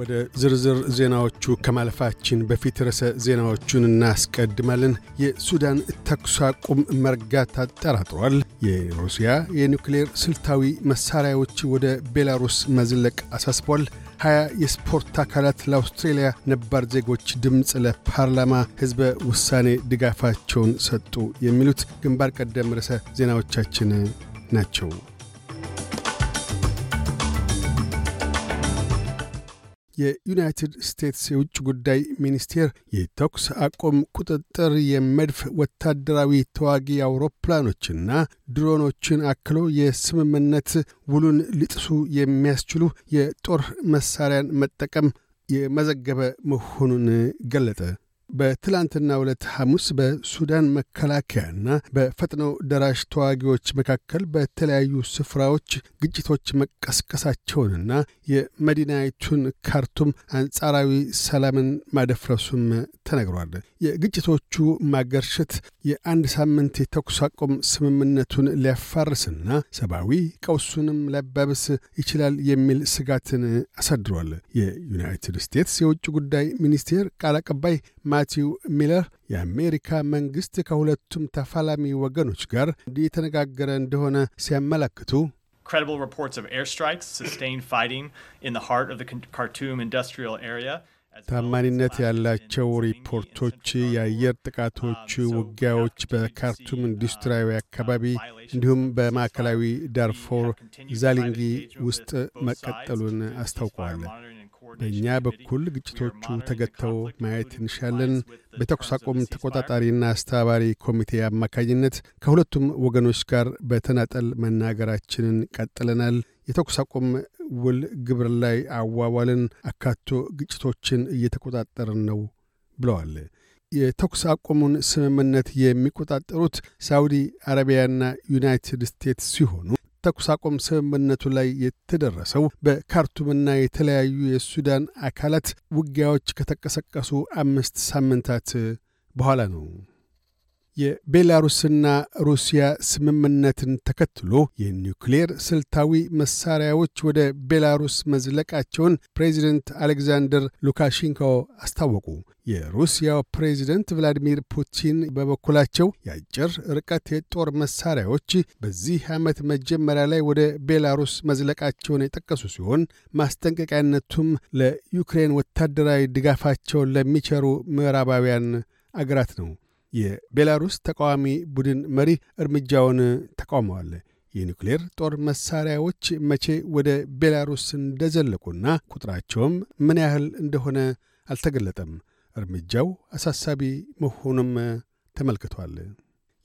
ወደ ዝርዝር ዜናዎቹ ከማለፋችን በፊት ርዕሰ ዜናዎቹን እናስቀድማለን። የሱዳን ተኩስ አቁም መርጋት አጠራጥሯል። የሩሲያ የኒውክሌር ስልታዊ መሣሪያዎች ወደ ቤላሩስ መዝለቅ አሳስቧል። ሀያ የስፖርት አካላት ለአውስትሬልያ ነባር ዜጎች ድምፅ ለፓርላማ ሕዝበ ውሳኔ ድጋፋቸውን ሰጡ። የሚሉት ግንባር ቀደም ርዕሰ ዜናዎቻችን ናቸው። የዩናይትድ ስቴትስ የውጭ ጉዳይ ሚኒስቴር የተኩስ አቁም ቁጥጥር የመድፍ ወታደራዊ ተዋጊ አውሮፕላኖችና ድሮኖችን አክሎ የስምምነት ውሉን ሊጥሱ የሚያስችሉ የጦር መሣሪያን መጠቀም የመዘገበ መሆኑን ገለጠ። በትላንትና ዕለት ሐሙስ በሱዳን መከላከያና በፈጥኖ ደራሽ ተዋጊዎች መካከል በተለያዩ ስፍራዎች ግጭቶች መቀስቀሳቸውንና የመዲናይቱን ካርቱም አንጻራዊ ሰላምን ማደፍረሱም ተነግሯል። የግጭቶቹ ማገርሸት የአንድ ሳምንት የተኩስ አቁም ስምምነቱን ሊያፋርስና ሰብአዊ ቀውሱንም ሊያባብስ ይችላል የሚል ስጋትን አሳድሯል። የዩናይትድ ስቴትስ የውጭ ጉዳይ ሚኒስቴር ቃል አቀባይ ማቲው ሚለር የአሜሪካ መንግሥት ከሁለቱም ተፋላሚ ወገኖች ጋር እየተነጋገረ እንደሆነ ሲያመላክቱ credible reports of airstrikes, sustained fighting in the heart of the Khartoum industrial area. ታማኒነት ያላቸው ሪፖርቶች የአየር ጥቃቶች፣ ውጊያዎች በካርቱም ኢንዱስትሪያዊ አካባቢ እንዲሁም በማዕከላዊ ዳርፎር ዛሊንጊ ውስጥ መቀጠሉን አስታውቀዋል። በእኛ በኩል ግጭቶቹ ተገተው ማየት እንሻለን። በተኩስ አቁም ተቆጣጣሪና አስተባባሪ ኮሚቴ አማካኝነት ከሁለቱም ወገኖች ጋር በተናጠል መናገራችንን ቀጥለናል። የተኩስ አቁም ውል ግብር ላይ አዋዋልን አካቶ ግጭቶችን እየተቆጣጠርን ነው ብለዋል። የተኩስ አቁሙን ስምምነት የሚቆጣጠሩት ሳውዲ አረቢያና ዩናይትድ ስቴትስ ሲሆኑ ተኩስ አቁም ስምምነቱ ላይ የተደረሰው በካርቱምና የተለያዩ የሱዳን አካላት ውጊያዎች ከተቀሰቀሱ አምስት ሳምንታት በኋላ ነው። የቤላሩስና ሩሲያ ስምምነትን ተከትሎ የኒውክሌር ስልታዊ መሳሪያዎች ወደ ቤላሩስ መዝለቃቸውን ፕሬዚደንት አሌክዛንደር ሉካሼንኮ አስታወቁ። የሩሲያው ፕሬዚደንት ቭላዲሚር ፑቲን በበኩላቸው የአጭር ርቀት የጦር መሳሪያዎች በዚህ ዓመት መጀመሪያ ላይ ወደ ቤላሩስ መዝለቃቸውን የጠቀሱ ሲሆን ማስጠንቀቂያነቱም ለዩክሬን ወታደራዊ ድጋፋቸውን ለሚቸሩ ምዕራባውያን አገራት ነው። የቤላሩስ ተቃዋሚ ቡድን መሪ እርምጃውን ተቃውመዋል። የኒውክሌር ጦር መሳሪያዎች መቼ ወደ ቤላሩስ እንደዘለቁና ቁጥራቸውም ምን ያህል እንደሆነ አልተገለጠም። እርምጃው አሳሳቢ መሆኑም ተመልክቷል።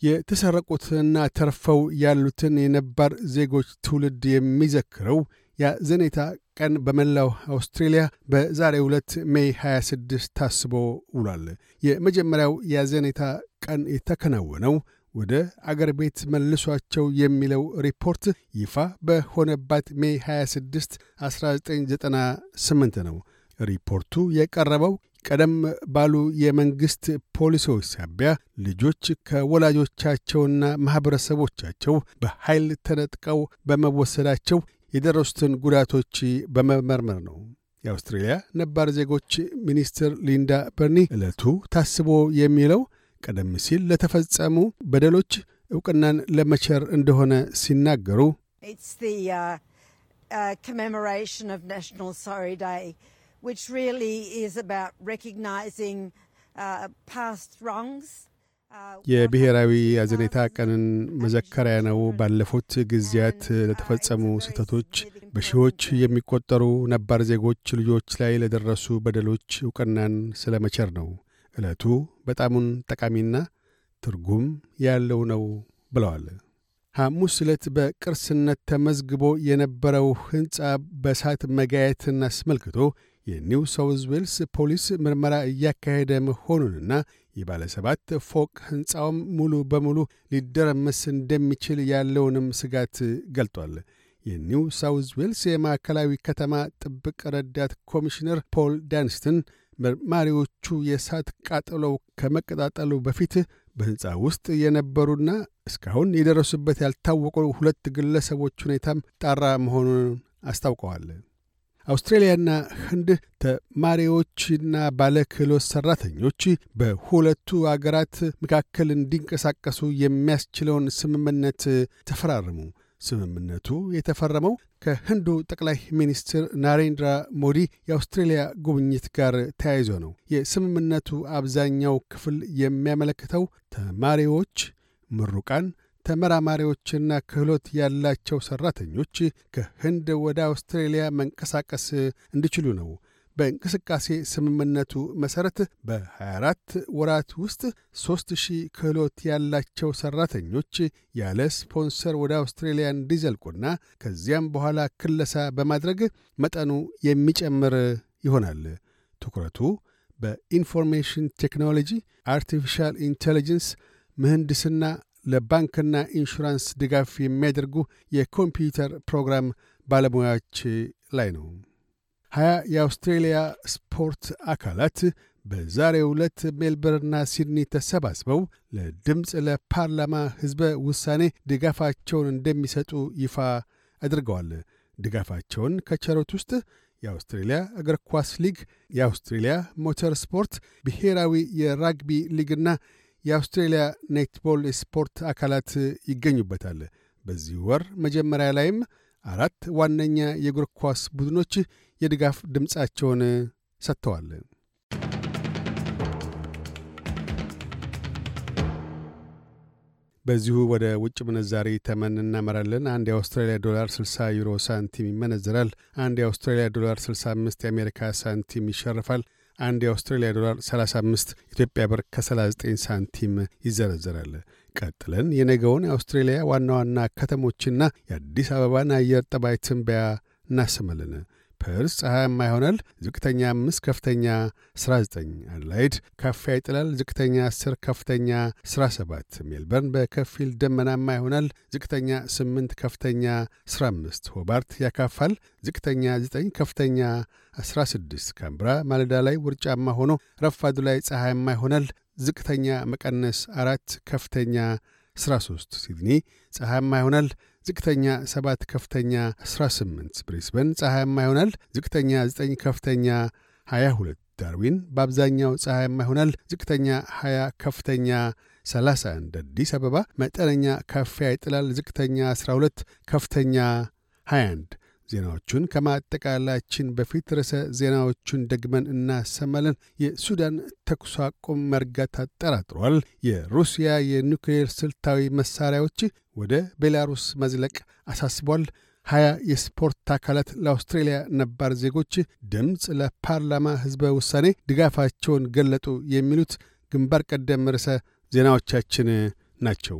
የተሰረቁትና ተርፈው ያሉትን የነባር ዜጎች ትውልድ የሚዘክረው የሐዘኔታ ቀን በመላው አውስትሬልያ በዛሬ ዕለት May 26 ታስቦ ውሏል። የመጀመሪያው የሐዘኔታ ቀን የተከናወነው ወደ አገር ቤት መልሷቸው የሚለው ሪፖርት ይፋ በሆነባት May 26 1998 ነው። ሪፖርቱ የቀረበው ቀደም ባሉ የመንግሥት ፖሊሲዎች ሳቢያ ልጆች ከወላጆቻቸውና ማኅበረሰቦቻቸው በኃይል ተነጥቀው በመወሰዳቸው የደረሱትን ጉዳቶች በመመርመር ነው። የአውስትሬልያ ነባር ዜጎች ሚኒስትር ሊንዳ በርኒ ዕለቱ ታስቦ የሚለው ቀደም ሲል ለተፈጸሙ በደሎች ዕውቅናን ለመቸር እንደሆነ ሲናገሩ የብሔራዊ አዘኔታ ቀንን መዘከሪያ ነው። ባለፉት ጊዜያት ለተፈጸሙ ስህተቶች በሺዎች የሚቆጠሩ ነባር ዜጎች ልጆች ላይ ለደረሱ በደሎች ዕውቅናን ስለ መቸር ነው። ዕለቱ በጣሙን ጠቃሚና ትርጉም ያለው ነው ብለዋል። ሐሙስ ዕለት በቅርስነት ተመዝግቦ የነበረው ሕንፃ በእሳት መጋየትን አስመልክቶ የኒው ሳውዝ ዌልስ ፖሊስ ምርመራ እያካሄደ መሆኑንና የባለ ሰባት ፎቅ ሕንፃውም ሙሉ በሙሉ ሊደረመስ እንደሚችል ያለውንም ስጋት ገልጧል። የኒው ሳውዝ ዌልስ የማዕከላዊ ከተማ ጥብቅ ረዳት ኮሚሽነር ፖል ዳንስትን መርማሪዎቹ የእሳት ቃጠሎው ከመቀጣጠሉ በፊት በሕንፃ ውስጥ የነበሩና እስካሁን የደረሱበት ያልታወቁ ሁለት ግለሰቦች ሁኔታም ጣራ መሆኑን አስታውቀዋል። አውስትሬልያና ህንድ ተማሪዎችና ባለ ክህሎት ሠራተኞች በሁለቱ አገራት መካከል እንዲንቀሳቀሱ የሚያስችለውን ስምምነት ተፈራረሙ። ስምምነቱ የተፈረመው ከህንዱ ጠቅላይ ሚኒስትር ናሬንድራ ሞዲ የአውስትሬልያ ጉብኝት ጋር ተያይዞ ነው። የስምምነቱ አብዛኛው ክፍል የሚያመለክተው ተማሪዎች፣ ምሩቃን ተመራማሪዎችና ክህሎት ያላቸው ሠራተኞች ከህንድ ወደ አውስትሬልያ መንቀሳቀስ እንዲችሉ ነው። በእንቅስቃሴ ስምምነቱ መሠረት በ24 ወራት ውስጥ 3000 ክህሎት ያላቸው ሠራተኞች ያለ ስፖንሰር ወደ አውስትሬልያ እንዲዘልቁና ከዚያም በኋላ ክለሳ በማድረግ መጠኑ የሚጨምር ይሆናል። ትኩረቱ በ information technology፣ artificial intelligence፣ ምህንድስና ለባንክና ኢንሹራንስ ድጋፍ የሚያደርጉ የኮምፒውተር ፕሮግራም ባለሙያዎች ላይ ነው። ሀያ የአውስትሬልያ ስፖርት አካላት በዛሬው ዕለት ሜልበርንና ሲድኒ ተሰባስበው ለድምፅ ለፓርላማ ሕዝበ ውሳኔ ድጋፋቸውን እንደሚሰጡ ይፋ አድርገዋል። ድጋፋቸውን ከቸሩት ውስጥ የአውስትሬልያ እግር ኳስ ሊግ፣ የአውስትሬልያ ሞተር ስፖርት፣ ብሔራዊ የራግቢ ሊግና የአውስትሬልያ ኔትቦል የስፖርት አካላት ይገኙበታል። በዚህ ወር መጀመሪያ ላይም አራት ዋነኛ የእግር ኳስ ቡድኖች የድጋፍ ድምፃቸውን ሰጥተዋል። በዚሁ ወደ ውጭ ምንዛሪ ተመን እናመራለን። አንድ የአውስትራሊያ ዶላር 60 ዩሮ ሳንቲም ይመነዘራል። አንድ የአውስትራሊያ ዶላር 65 የአሜሪካ ሳንቲም ይሸርፋል። አንድ የአውስትራሊያ ዶላር 35 ኢትዮጵያ ብር ከ39 ሳንቲም ይዘረዘራል። ቀጥለን የነገውን የአውስትሬሊያ ዋና ዋና ከተሞችና የአዲስ አበባን አየር ጠባይ ትንበያ እናሰማለን። ፐርስ ፀሐያማ ይሆናል። ዝቅተኛ 5 ከፍተኛ 19። አድላይድ ካፊያ ይጥላል። ዝቅተኛ 10 ከፍተኛ 17። ሜልበርን በከፊል ደመናማ ይሆናል። ዝቅተኛ 8 ከፍተኛ 15። ሆባርት ያካፋል። ዝቅተኛ 9 ከፍተኛ 16። ካምብራ ማለዳ ላይ ውርጫማ ሆኖ ረፋዱ ላይ ፀሐያማ ይሆናል። ዝቅተኛ መቀነስ አራት ከፍተኛ 13። ሲድኒ ፀሐያማ ይሆናል። ዝቅተኛ 7 ከፍተኛ 18። ብሪስበን ፀሐያማ ይሆናል። ዝቅተኛ 9 ከፍተኛ 22። ዳርዊን በአብዛኛው ፀሐያማ ይሆናል። ዝቅተኛ 20 ከፍተኛ 31። አዲስ አበባ መጠነኛ ካፊያ ይጥላል። ዝቅተኛ 12 ከፍተኛ 21። ዜናዎቹን ከማጠቃላችን በፊት ርዕሰ ዜናዎቹን ደግመን እናሰማለን። የሱዳን ተኩስ አቁም መርጋት አጠራጥሯል። የሩሲያ የኒውክሌር ስልታዊ መሣሪያዎች ወደ ቤላሩስ መዝለቅ አሳስቧል። ሀያ የስፖርት አካላት ለአውስትሬልያ ነባር ዜጎች ድምፅ ለፓርላማ ሕዝበ ውሳኔ ድጋፋቸውን ገለጡ። የሚሉት ግንባር ቀደም ርዕሰ ዜናዎቻችን ናቸው።